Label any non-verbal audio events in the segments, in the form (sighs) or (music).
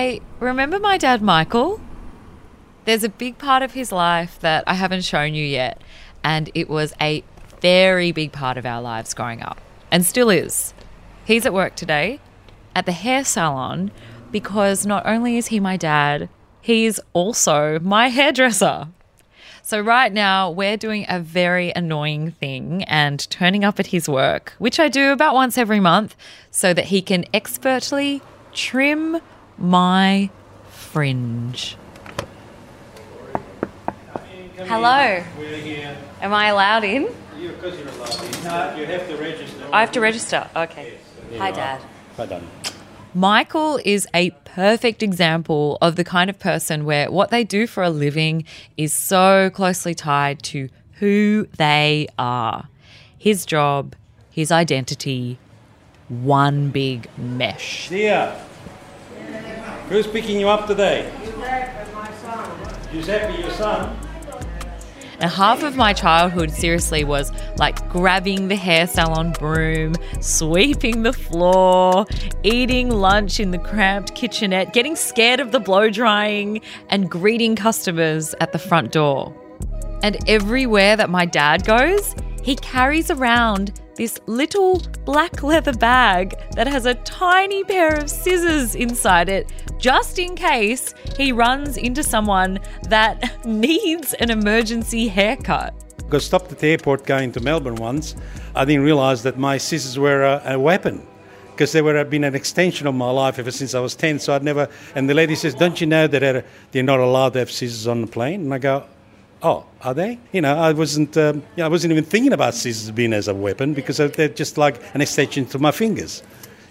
Hey, remember my dad, Michael? There's a big part of his life that I haven't shown you yet, and it was a very big part of our lives growing up, and still is. He's at work today at the hair salon because not only is he my dad, he's also my hairdresser. So, right now, we're doing a very annoying thing and turning up at his work, which I do about once every month, so that he can expertly trim my fringe. Hello. We're here. Am I allowed in? You, of course you're allowed in. No, you have to register. I have to register. Okay. Hi, Dad. Well done. Michael is a perfect example of the kind of person where what they do for a living is so closely tied to who they are. His job, his identity, one big mesh. Dia, who's picking you up today? Giuseppe, and my son. Giuseppe and your son. And half of my childhood, seriously, was like grabbing the hair salon broom, sweeping the floor, eating lunch in the cramped kitchenette, getting scared of the blow drying, and greeting customers at the front door. And everywhere that my dad goes, he carries around this little black (laughs) leather bag that has a tiny pair of scissors inside it, just in case he runs into someone that (laughs) needs an emergency haircut. Got stopped at the airport going to Melbourne once. I didn't realise that my scissors were a, a weapon because they were have been an extension of my life ever since I was 10. So I'd never. And the lady says, Don't you know that uh, they're, they're not allowed to have scissors on the plane? And I go, Oh, are they? You know, I wasn't. Um, you know, I wasn't even thinking about scissors being as a weapon because they're just like an extension to my fingers.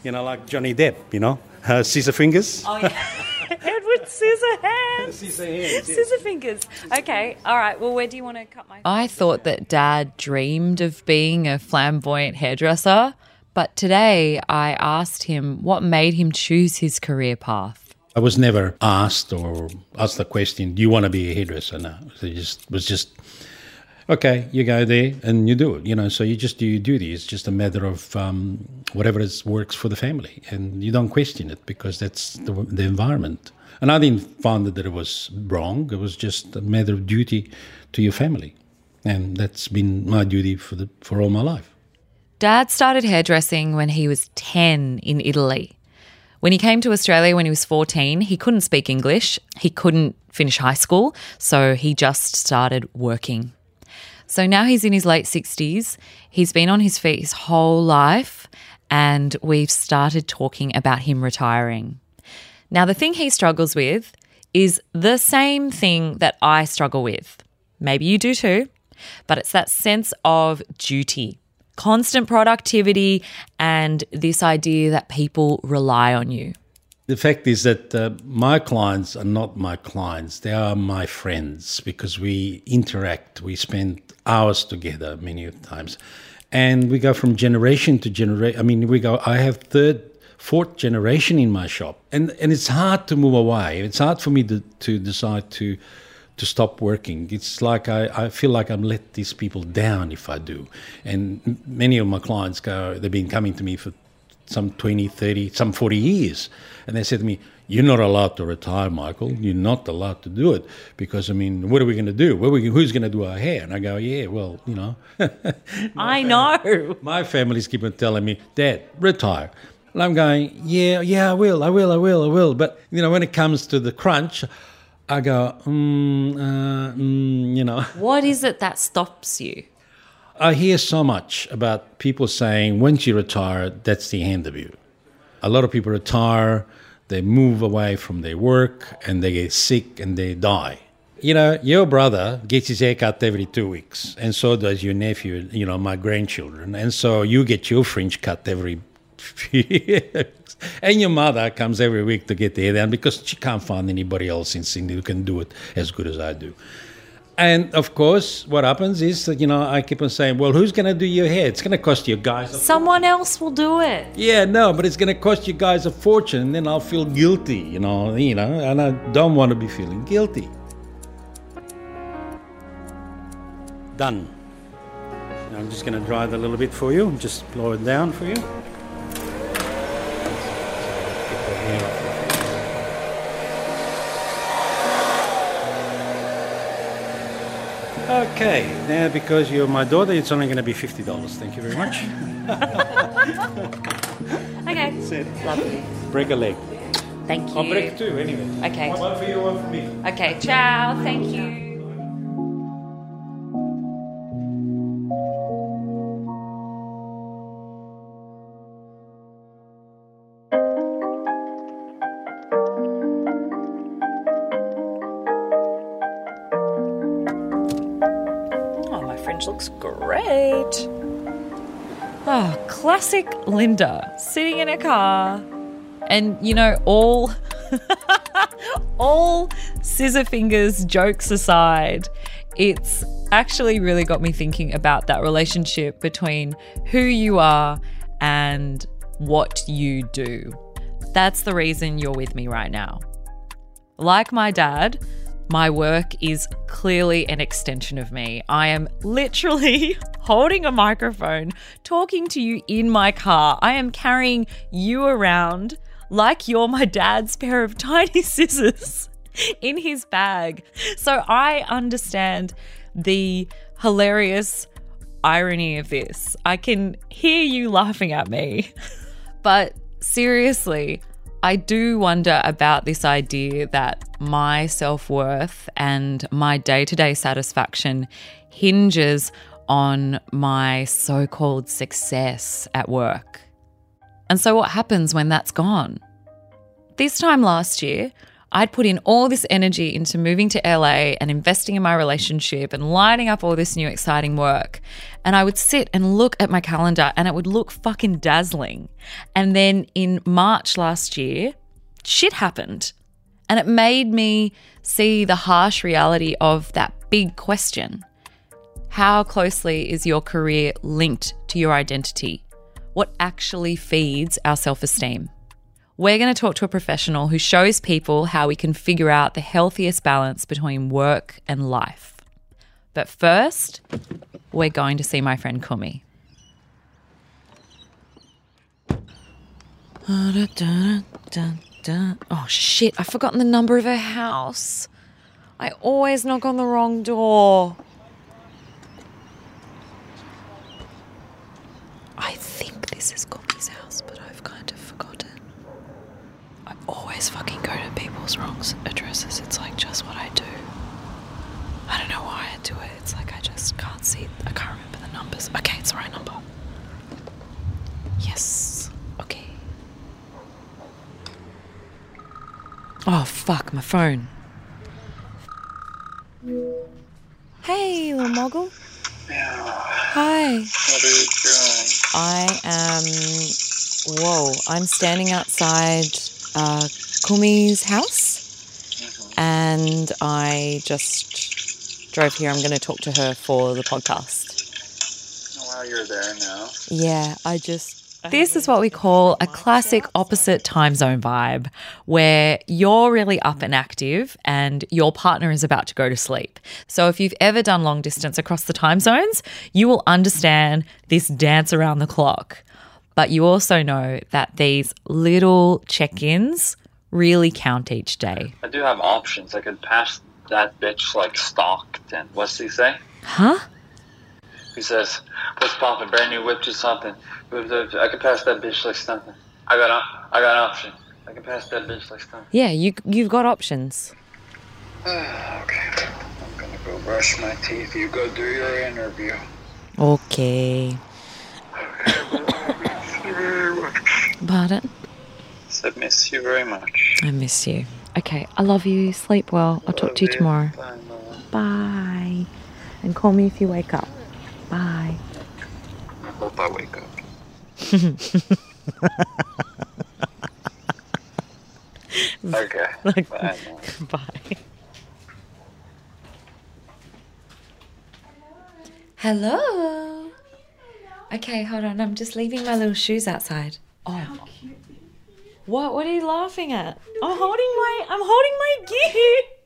You know, like Johnny Depp. You know, uh, scissor fingers. Oh, yeah. (laughs) Edward Scissorhands. Scissor hands, yes. Scissor fingers. Okay, all right. Well, where do you want to cut my? I thought that Dad dreamed of being a flamboyant hairdresser, but today I asked him what made him choose his career path. I was never asked or asked the question, "Do you want to be a hairdresser?" No, it just was just okay. You go there and you do it. You know, so you just do your duty. It's just a matter of um, whatever works for the family, and you don't question it because that's the, the environment. And I didn't find that it was wrong. It was just a matter of duty to your family, and that's been my duty for the for all my life. Dad started hairdressing when he was 10 in Italy. When he came to Australia when he was 14, he couldn't speak English, he couldn't finish high school, so he just started working. So now he's in his late 60s, he's been on his feet his whole life, and we've started talking about him retiring. Now, the thing he struggles with is the same thing that I struggle with. Maybe you do too, but it's that sense of duty constant productivity and this idea that people rely on you. The fact is that uh, my clients are not my clients, they are my friends because we interact, we spend hours together many times. And we go from generation to generation. I mean, we go, I have third, fourth generation in my shop. And, and it's hard to move away. It's hard for me to, to decide to to stop working. It's like I, I feel like I'm let these people down if I do. And many of my clients go, they've been coming to me for some 20, 30, some 40 years. And they said to me, You're not allowed to retire, Michael. You're not allowed to do it. Because, I mean, what are we going to do? We, who's going to do our hair? And I go, Yeah, well, you know. (laughs) I know. My family's keep on telling me, Dad, retire. And I'm going, yeah, yeah, I will, I will, I will, I will. But, you know, when it comes to the crunch, I go, mm, uh, mm, you know. (laughs) What is it that stops you? I hear so much about people saying, once you retire, that's the end of you. A lot of people retire, they move away from their work, and they get sick and they die. You know, your brother gets his hair cut every two weeks, and so does your nephew, you know, my grandchildren. And so you get your fringe cut every. (laughs) And your mother comes every week to get the hair done because she can't find anybody else in Sydney who can do it as good as I do. And of course, what happens is that, you know, I keep on saying, well, who's going to do your hair? It's going to cost you guys a Someone else will do it. yeah, no, but it's going to cost you guys a fortune, and then I'll feel guilty, you know, you know, and I don't want to be feeling guilty. Done. I'm just going to dry it a little bit for you. Just blow it down for you. Okay, now because you're my daughter, it's only going to be fifty dollars. Thank you very much. (laughs) Okay. that's Lovely. break a leg. Thank you. I'll break two anyway. Okay. One for you, one for me. Okay, ciao. Thank you. Classic Linda sitting in a car. And you know, all (laughs) all scissor fingers jokes aside, it's actually really got me thinking about that relationship between who you are and what you do. That's the reason you're with me right now. Like my dad, my work is clearly an extension of me. I am literally (laughs) holding a microphone, talking to you in my car. I am carrying you around like you're my dad's pair of (laughs) tiny scissors in his bag. So I understand the hilarious irony of this. I can hear you laughing at me. (laughs) But seriously, I do wonder about this idea that my self worth and my day to day satisfaction hinges on my so called success at work. And so, what happens when that's gone? This time last year, I'd put in all this energy into moving to LA and investing in my relationship and lining up all this new exciting work. And I would sit and look at my calendar and it would look fucking dazzling. And then in March last year, shit happened. And it made me see the harsh reality of that big question How closely is your career linked to your identity? What actually feeds our self esteem? We're going to talk to a professional who shows people how we can figure out the healthiest balance between work and life. But first, we're going to see my friend Kumi. Oh shit, I've forgotten the number of her house. I always knock on the wrong door. I think this is Kumi's house, but I've kind of forgotten. I always fucking go to people's wrong addresses. It's like just what I do. I don't know why I do it. It's like I just can't see. I can't remember the numbers. Okay, it's the right number. Yes. Okay. Oh fuck, my phone. Hey, little mogul. Hi. What are you doing? I am. Whoa! I'm standing outside uh, Kumi's house, and I just drove here. I'm going to talk to her for the podcast. Well, you're there now. Yeah, I just. This is what we call a classic opposite time zone vibe, where you're really up and active and your partner is about to go to sleep. So, if you've ever done long distance across the time zones, you will understand this dance around the clock. But you also know that these little check ins really count each day. I do have options. I could pass that bitch like Stockton. What's he say? Huh? He says, "What's poppin'? Brand new whip, just something." I can pass that bitch like something. I got, op- I got an option. I can pass that bitch like something. Yeah, you, you've got options. (sighs) okay, I'm gonna go brush my teeth. You go do your interview. Okay. (coughs) Pardon? Said miss you very much. I miss you. Okay, I love you. Sleep well. I'll talk to you Love tomorrow. Bye, Bye. And call me if you wake up. Bye. I hope I wake up. okay. (laughs) Like- Bye. Bye. Hello. Okay, hold on. I'm just leaving my little shoes outside. Oh. What? What are you laughing at? I'm holding my. I'm holding my gear.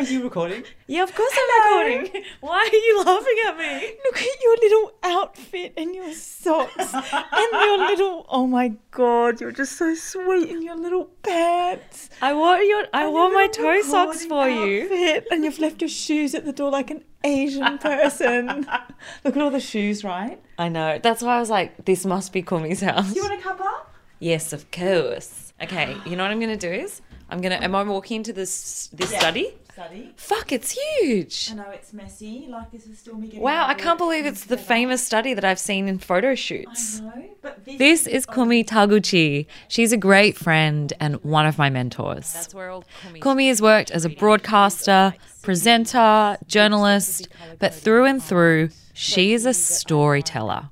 Are you recording? Yeah, of course I'm recording. Why are you laughing at me? Look at your little outfit. and your socks and your (laughs) little. Oh my god, you're just so sweet in your little pants. I wore your I and wore your my toe socks for you. and you've left your shoes at the door like an Asian (laughs) person. Look at all the shoes, right? I know. That's why I was like, this must be Kumi's house. You want to come up? Yes, of course. Okay, you know what I'm gonna do is I'm gonna. Am I walking into this this Yeah. study? Study. Fuck, it's huge. I know it's messy. Like this is still me getting. Wow, I can't believe things it's the famous study that I've seen in photo shoots. I know, but this, This is Kumi Taguchi. She's a great friend and one of my mentors. That's where all Kumi has worked as a broadcaster, presenter, journalist, but through and through, she is a storyteller.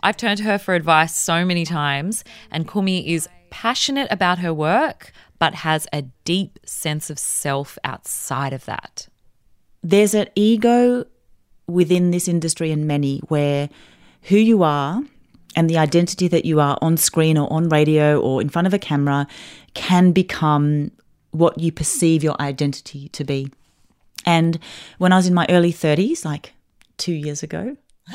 I've turned to her for advice so many times, and Kumi is passionate about her work, but has a deep sense of self outside of that. there's an ego within this industry and many where who you are and the identity that you are on screen or on radio or in front of a camera can become what you perceive your identity to be. And when I was in my early 30s, like two years ago, (laughs)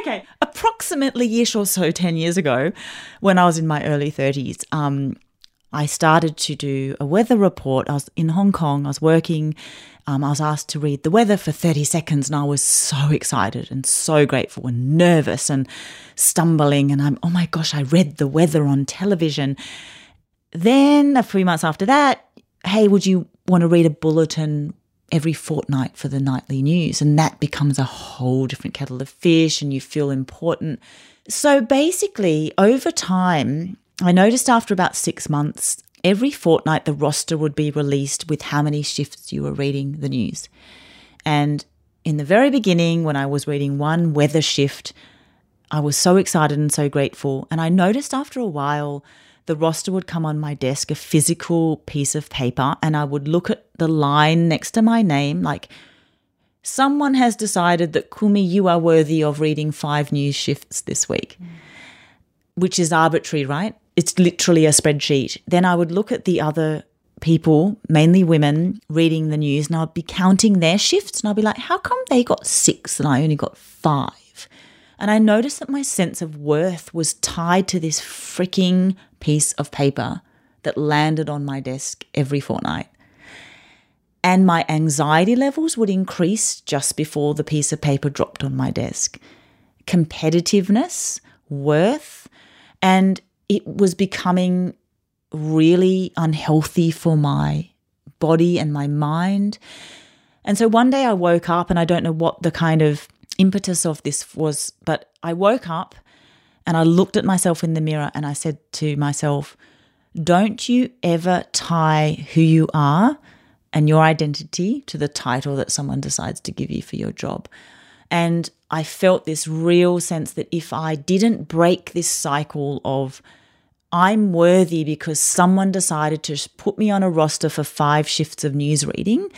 okay, approximately ish or so 10 years ago, when I was in my early 30s, um, I started to do a weather report. I was in Hong Kong, I was working. Um, I was asked to read the weather for 30 seconds, and I was so excited and so grateful and nervous and stumbling. And I'm, oh my gosh, I read the weather on television. Then, a few months after that, hey, would you want to read a bulletin every fortnight for the nightly news? And that becomes a whole different kettle of fish, and you feel important. So basically, over time, I noticed after about six months, every fortnight the roster would be released with how many shifts you were reading the news. And in the very beginning, when I was reading one weather shift, I was so excited and so grateful. And I noticed after a while, the roster would come on my desk, a physical piece of paper, and I would look at the line next to my name, like, someone has decided that Kumi, you are worthy of reading five news shifts this week, which is arbitrary, right? It's literally a spreadsheet. Then I would look at the other people, mainly women, reading the news, and I'd be counting their shifts, and I'd be like, how come they got six and I only got five? And I noticed that my sense of worth was tied to this freaking piece of paper that landed on my desk every fortnight. And my anxiety levels would increase just before the piece of paper dropped on my desk. Competitiveness, worth, and it was becoming really unhealthy for my body and my mind. And so one day I woke up and I don't know what the kind of impetus of this was, but I woke up and I looked at myself in the mirror and I said to myself, don't you ever tie who you are and your identity to the title that someone decides to give you for your job. And I felt this real sense that if I didn't break this cycle of I'm worthy because someone decided to put me on a roster for five shifts of news reading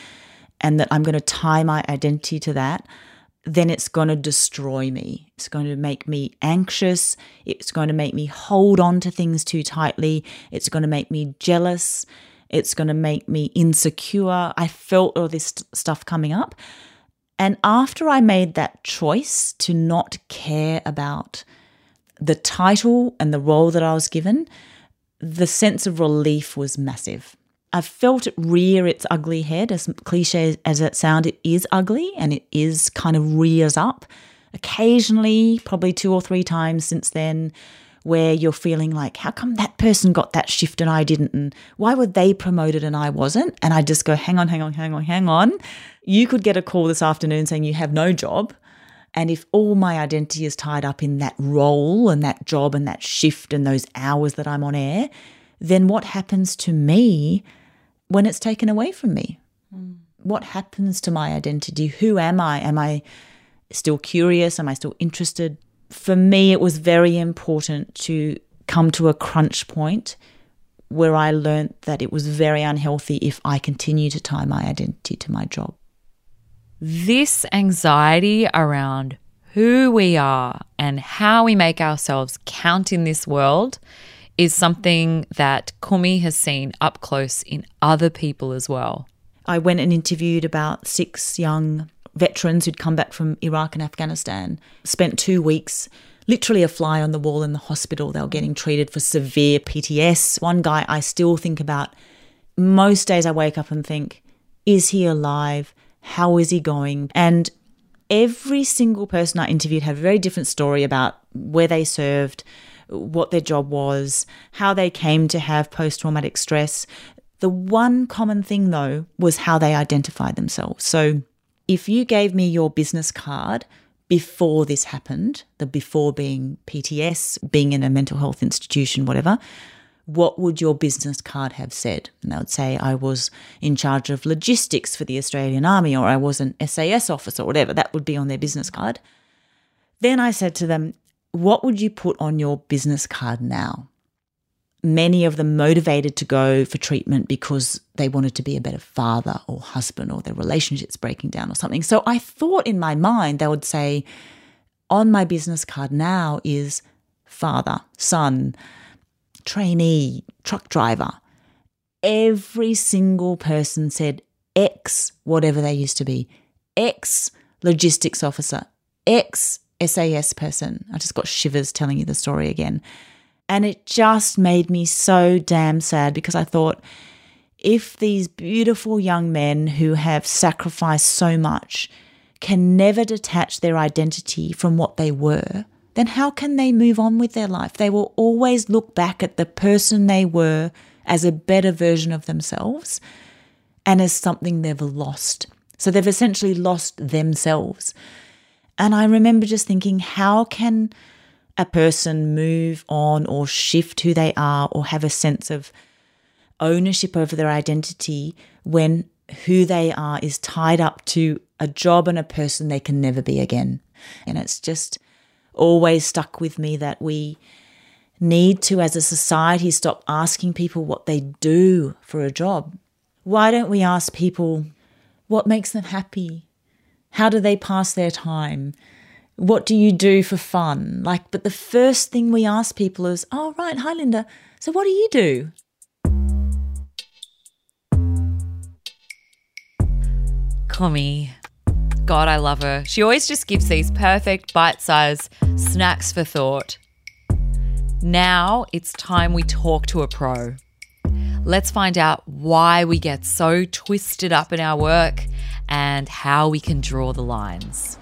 and that I'm going to tie my identity to that, then it's going to destroy me. It's going to make me anxious. It's going to make me hold on to things too tightly. It's going to make me jealous. It's going to make me insecure. I felt all this st- stuff coming up. And after I made that choice to not care about the title and the role that I was given, the sense of relief was massive. I felt it rear its ugly head, as cliche as it sounds, it is ugly and it is kind of rears up. Occasionally, probably two or three times since then, where you're feeling like, how come that person got that shift and I didn't? And why were they promoted and I wasn't? And I just go, hang on, hang on, hang on, hang on. You could get a call this afternoon saying you have no job. And if all my identity is tied up in that role and that job and that shift and those hours that I'm on air, then what happens to me when it's taken away from me? Mm. What happens to my identity? Who am I? Am I still curious? Am I still interested? For me, it was very important to come to a crunch point where I learned that it was very unhealthy if I continue to tie my identity to my job. This anxiety around who we are and how we make ourselves count in this world is something that Kumi has seen up close in other people as well. I went and interviewed about six young veterans who'd come back from Iraq and Afghanistan, spent two weeks literally a fly on the wall in the hospital. They were getting treated for severe PTS. One guy I still think about most days I wake up and think, is he alive? How is he going? And every single person I interviewed had a very different story about where they served, what their job was, how they came to have post traumatic stress. The one common thing, though, was how they identified themselves. So if you gave me your business card before this happened, the before being PTS, being in a mental health institution, whatever, what would your business card have said? And they would say, I was in charge of logistics for the Australian Army, or I was an SAS officer, or whatever. That would be on their business card. Then I said to them, What would you put on your business card now? Many of them motivated to go for treatment because they wanted to be a better father or husband, or their relationship's breaking down, or something. So I thought in my mind, they would say, On my business card now is father, son, trainee, truck driver. Every single person said X, whatever they used to be, X logistics officer, X SAS person. I just got shivers telling you the story again. And it just made me so damn sad because I thought if these beautiful young men who have sacrificed so much can never detach their identity from what they were, then how can they move on with their life? They will always look back at the person they were as a better version of themselves and as something they've lost. So they've essentially lost themselves. And I remember just thinking, how can a person move on or shift who they are or have a sense of ownership over their identity when who they are is tied up to a job and a person they can never be again? And it's just always stuck with me that we need to, as a society, stop asking people what they do for a job. Why don't we ask people what makes them happy? How do they pass their time? What do you do for fun? Like, but the first thing we ask people is, oh, right, hi, Linda. So what do you do? Kumi. God, I love her. She always just gives these perfect bite sized snacks for thought. Now it's time we talk to a pro. Let's find out why we get so twisted up in our work and how we can draw the lines.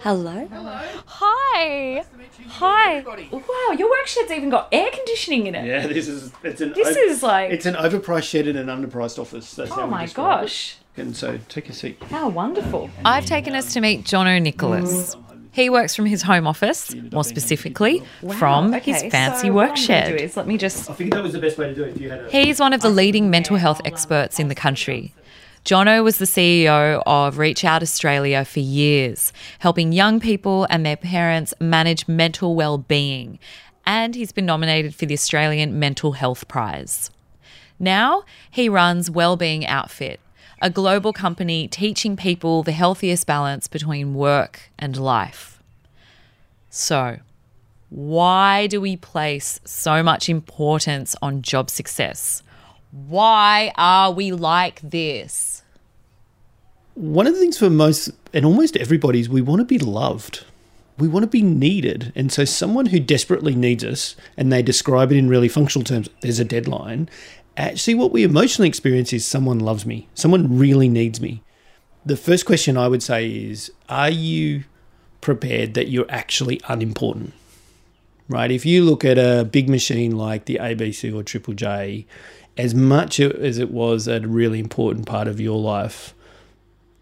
Hello. Hello. Hi. Hi. Wow, your work shed's even got air conditioning in it. Yeah, this is it's an This is like- it's an overpriced shed in an underpriced office. That's Oh we my describe it. gosh. And so take a seat. How wonderful. I've taken us to meet Jono Nicholas. Mm. He works from his home office, more specifically, from his fancy work shed. let me just. I think that was the best way to do it. If you had a He's one of the leading mental health experts in the country. Jono was the CEO of Reach Out Australia for years, helping young people and their parents manage mental well-being, and he's been nominated for the Australian Mental Health Prize. Now, he runs Wellbeing Outfit, a global company teaching people the healthiest balance between work and life. So, why do we place so much importance on job success? Why are we like this? one of the things for most and almost everybody is we want to be loved. We want to be needed. And so someone who desperately needs us and they describe it in really functional terms, there's a deadline. Actually what we emotionally experience is someone loves me. Someone really needs me. The first question I would say is are you prepared that you're actually unimportant? Right? If you look at a big machine like the ABC or Triple J, as much as it was a really important part of your life,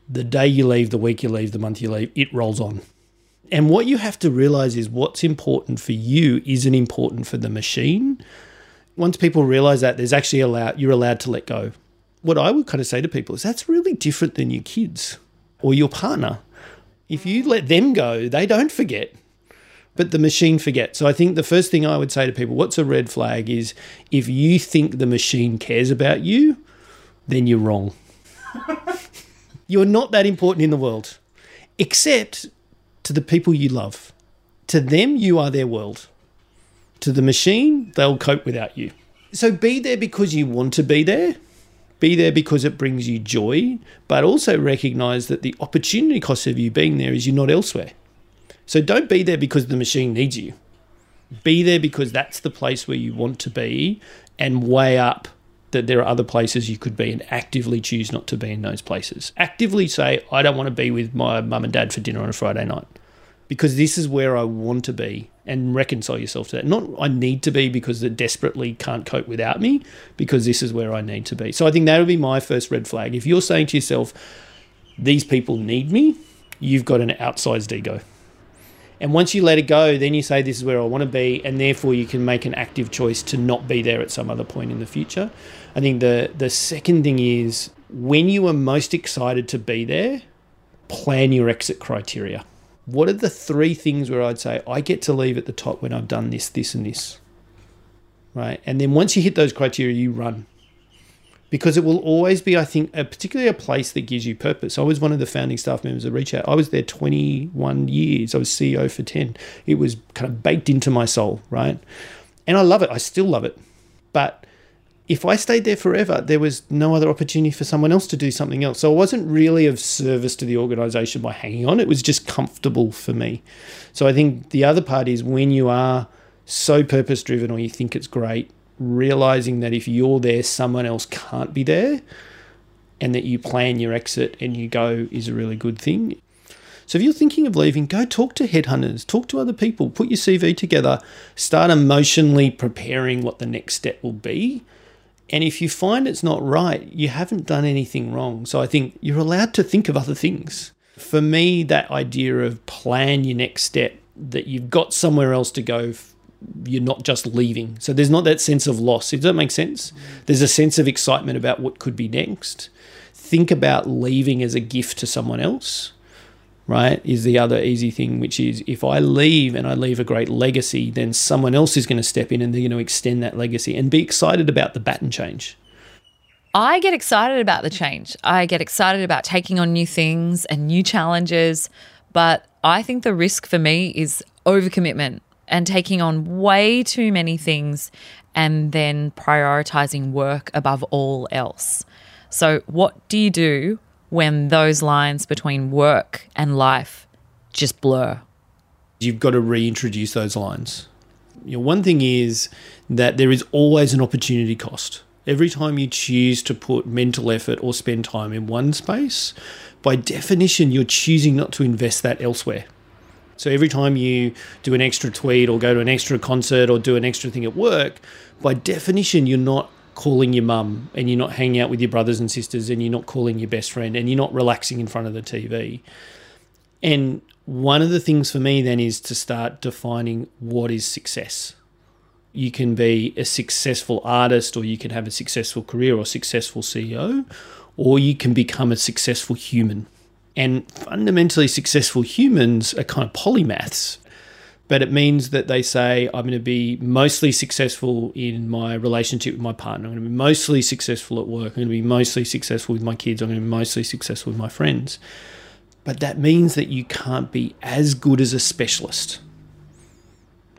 the day you leave, the week you leave, the month you leave, it rolls on. And what you have to realize is what's important for you isn't important for the machine. Once people realize that, there's actually allowed you're allowed to let go. What I would kind of say to people is that's really different than your kids or your partner. If you let them go, they don't forget. But the machine forgets. So I think the first thing I would say to people, what's a red flag is if you think the machine cares about you, then you're wrong. (laughs) You're not that important in the world, except to the people you love. To them, you are their world. To the machine, they'll cope without you. So be there because you want to be there. Be there because it brings you joy, but also recognize that the opportunity cost of you being there is you're not elsewhere. So don't be there because the machine needs you. Be there because that's the place where you want to be and weigh up that there are other places you could be and actively choose not to be in those places. Actively say, I don't want to be with my mum and dad for dinner on a Friday night because this is where I want to be and reconcile yourself to that. Not I need to be because they desperately can't cope without me, because this is where I need to be. So I think that would be my first red flag. If you're saying to yourself, these people need me, you've got an outsized ego. And once you let it go, then you say, This is where I want to be, and therefore you can make an active choice to not be there at some other point in the future. I think the, the second thing is when you are most excited to be there, plan your exit criteria what are the three things where I'd say I get to leave at the top when I've done this, this, and this? Right. And then once you hit those criteria, you run. Because it will always be, I think, a, particularly a place that gives you purpose. I was one of the founding staff members of Reach Out. I was there 21 years. I was CEO for 10. It was kind of baked into my soul, right? And I love it. I still love it. But if I stayed there forever, there was no other opportunity for someone else to do something else. So I wasn't really of service to the organization by hanging on. It was just comfortable for me. So I think the other part is when you are so purpose driven or you think it's great, realizing that if you're there, someone else can't be there and that you plan your exit and you go is a really good thing. So if you're thinking of leaving, go talk to headhunters, talk to other people, put your CV together, start emotionally preparing what the next step will be and if you find it's not right, you haven't done anything wrong. So I think you're allowed to think of other things. For me, that idea of plan your next step, that you've got somewhere else to go, you're not just leaving. So there's not that sense of loss. Does that make sense? There's a sense of excitement about what could be next. Think about leaving as a gift to someone else right, is the other easy thing, which is if I leave and I leave a great legacy, then someone else is going to step in and they're going to extend that legacy and be excited about the baton change. I get excited about the change. I get excited about taking on new things and new challenges. But I think the risk for me is overcommitment and taking on way too many things and then prioritizing work above all else. So, what do you do when those lines between work and life just blur. You've got to reintroduce those lines. You know, one thing is that there is always an opportunity cost. Every time you choose to put mental effort or spend time in one space, by definition, you're choosing not to invest that elsewhere. So every time you do an extra tweet or go to an extra concert or do an extra thing at work, by definition, you're not calling your mum and you're not hanging out with your brothers and sisters and you're not calling your best friend and you're not relaxing in front of the TV. And one of the things for me then is to start defining what is success. You can be a successful artist or you can have a successful career or successful CEO or you can become a successful human. And fundamentally successful humans are kind of polymaths but it means that they say, I'm going to be mostly successful in my relationship with my partner. I'm going to be mostly successful at work. I'm going to be mostly successful with my kids. I'm going to be mostly successful with my friends. But that means that you can't be as good as a specialist.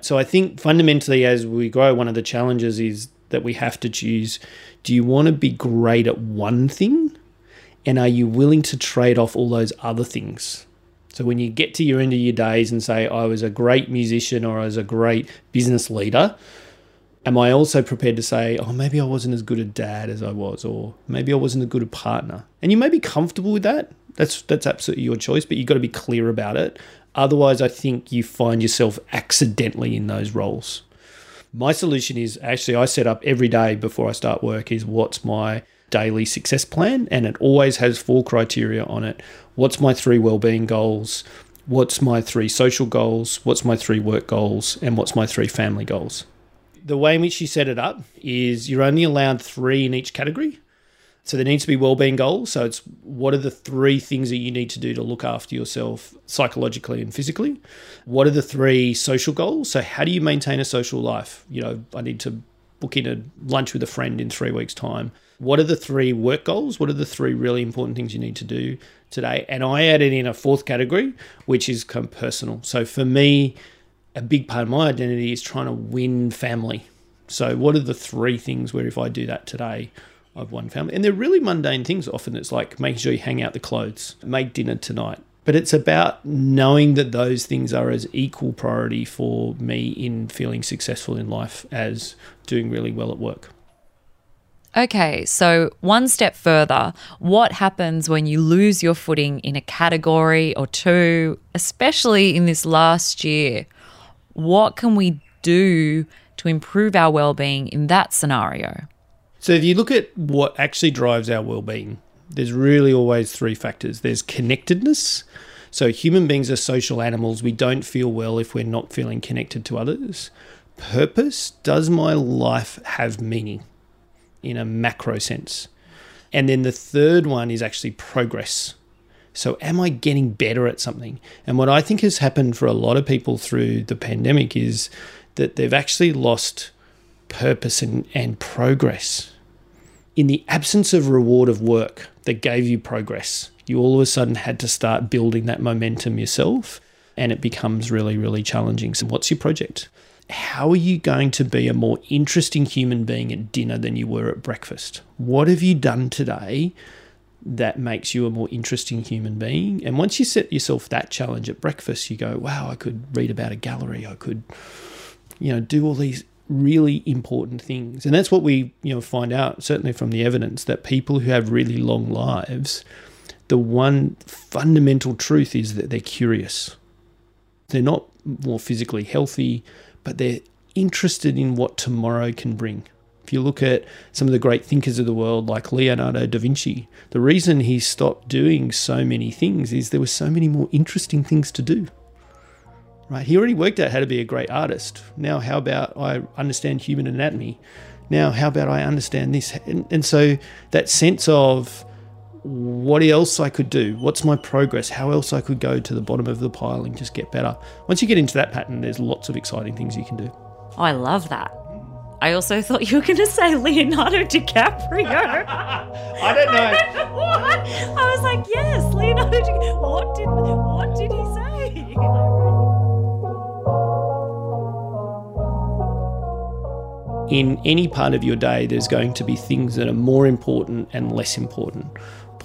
So I think fundamentally, as we grow, one of the challenges is that we have to choose do you want to be great at one thing? And are you willing to trade off all those other things? So when you get to your end of your days and say, I was a great musician or I was a great business leader, am I also prepared to say, oh, maybe I wasn't as good a dad as I was, or maybe I wasn't a good a partner? And you may be comfortable with that. That's that's absolutely your choice, but you've got to be clear about it. Otherwise, I think you find yourself accidentally in those roles. My solution is actually I set up every day before I start work is what's my daily success plan and it always has four criteria on it what's my three well-being goals? What's my three social goals? What's my three work goals? And what's my three family goals? The way in which you set it up is you're only allowed three in each category. So there needs to be well-being goals. So it's what are the three things that you need to do to look after yourself psychologically and physically? What are the three social goals? So how do you maintain a social life? You know i need to book in a lunch with a friend in three weeks time what are the three work goals what are the three really important things you need to do today. And I added in a fourth category, which is personal. So for me, a big part of my identity is trying to win family. So, what are the three things where if I do that today, I've won family? And they're really mundane things. Often it's like making sure you hang out the clothes, make dinner tonight. But it's about knowing that those things are as equal priority for me in feeling successful in life as doing really well at work. Okay, so one step further, what happens when you lose your footing in a category or two, especially in this last year? What can we do to improve our well-being in that scenario? So if you look at what actually drives our well-being, there's really always three factors. There's connectedness. So human beings are social animals. We don't feel well if we're not feeling connected to others. Purpose, does my life have meaning? In a macro sense. And then the third one is actually progress. So, am I getting better at something? And what I think has happened for a lot of people through the pandemic is that they've actually lost purpose and, and progress. In the absence of reward of work that gave you progress, you all of a sudden had to start building that momentum yourself, and it becomes really, really challenging. So, what's your project? How are you going to be a more interesting human being at dinner than you were at breakfast? What have you done today that makes you a more interesting human being? And once you set yourself that challenge at breakfast, you go, wow, I could read about a gallery. I could, you know, do all these really important things. And that's what we, you know, find out certainly from the evidence that people who have really long lives, the one fundamental truth is that they're curious. They're not more physically healthy, but they're interested in what tomorrow can bring. If you look at some of the great thinkers of the world, like Leonardo da Vinci, the reason he stopped doing so many things is there were so many more interesting things to do. Right? He already worked out how to be a great artist. Now, how about I understand human anatomy? Now, how about I understand this? And, and so that sense of what else I could do, what's my progress, how else I could go to the bottom of the pile and just get better. Once you get into that pattern, there's lots of exciting things you can do. Oh, I love that. I also thought you were going to say Leonardo DiCaprio. (laughs) I don't know. I, don't know I was like, yes, Leonardo. DiCaprio. What did what did he say? (laughs) In any part of your day, there's going to be things that are more important and less important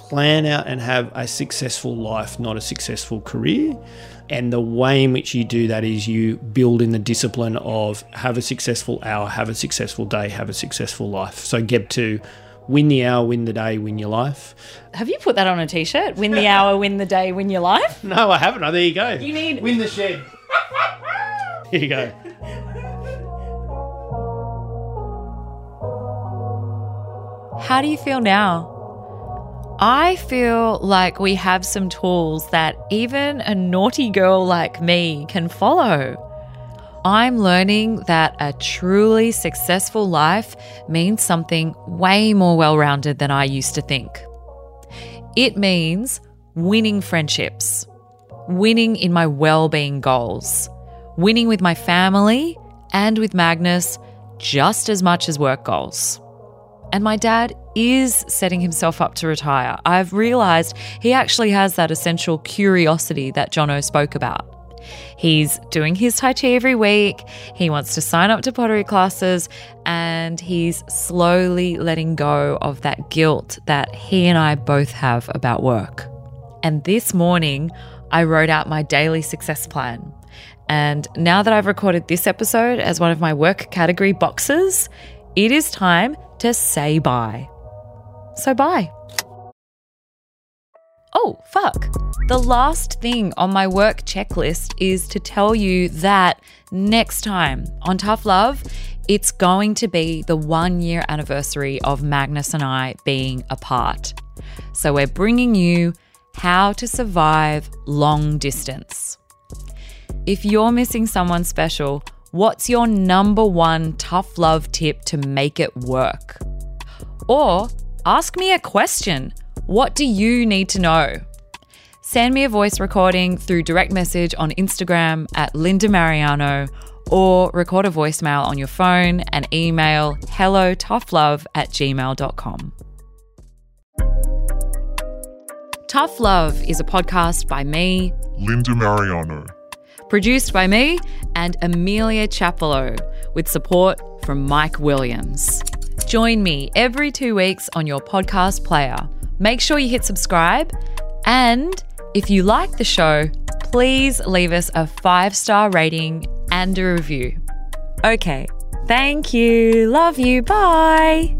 plan out and have a successful life, not a successful career. And the way in which you do that is you build in the discipline of have a successful hour, have a successful day, have a successful life. So get to win the hour, win the day, win your life. Have you put that on a t-shirt? Win the hour, win the day, win your life? (laughs) No, I haven't. Oh, there you go. You need win the shed. (laughs) Here you go. How do you feel now? I feel like we have some tools that even a naughty girl like me can follow. I'm learning that a truly successful life means something way more well rounded than I used to think. It means winning friendships, winning in my well being goals, winning with my family and with Magnus just as much as work goals. And my dad is setting himself up to retire. I've realized he actually has that essential curiosity that Jono spoke about. He's doing his Tai Chi every week. He wants to sign up to pottery classes and he's slowly letting go of that guilt that he and I both have about work. And this morning, I wrote out my daily success plan. And now that I've recorded this episode as one of my work category boxes, it is time to say bye. So bye. Oh, fuck. The last thing on my work checklist is to tell you that next time on Tough Love, it's going to be the one year anniversary of Magnus and I being apart. So we're bringing you how to survive long distance. If you're missing someone special, what's your number one tough love tip to make it work? Or ask me a question. What do you need to know? Send me a voice recording through direct message on Instagram at Linda Marigliano or record a voicemail on your phone and email hello toughlove at gmail.com. Tough Love is a podcast by me, Linda Marigliano. Produced by me and Amelia Chappelow, with support from Mike Williams. Join me every two weeks on your podcast player. Make sure you hit subscribe. And if you like the show, please leave us a five star rating and a review. Okay, thank you. Love you. Bye.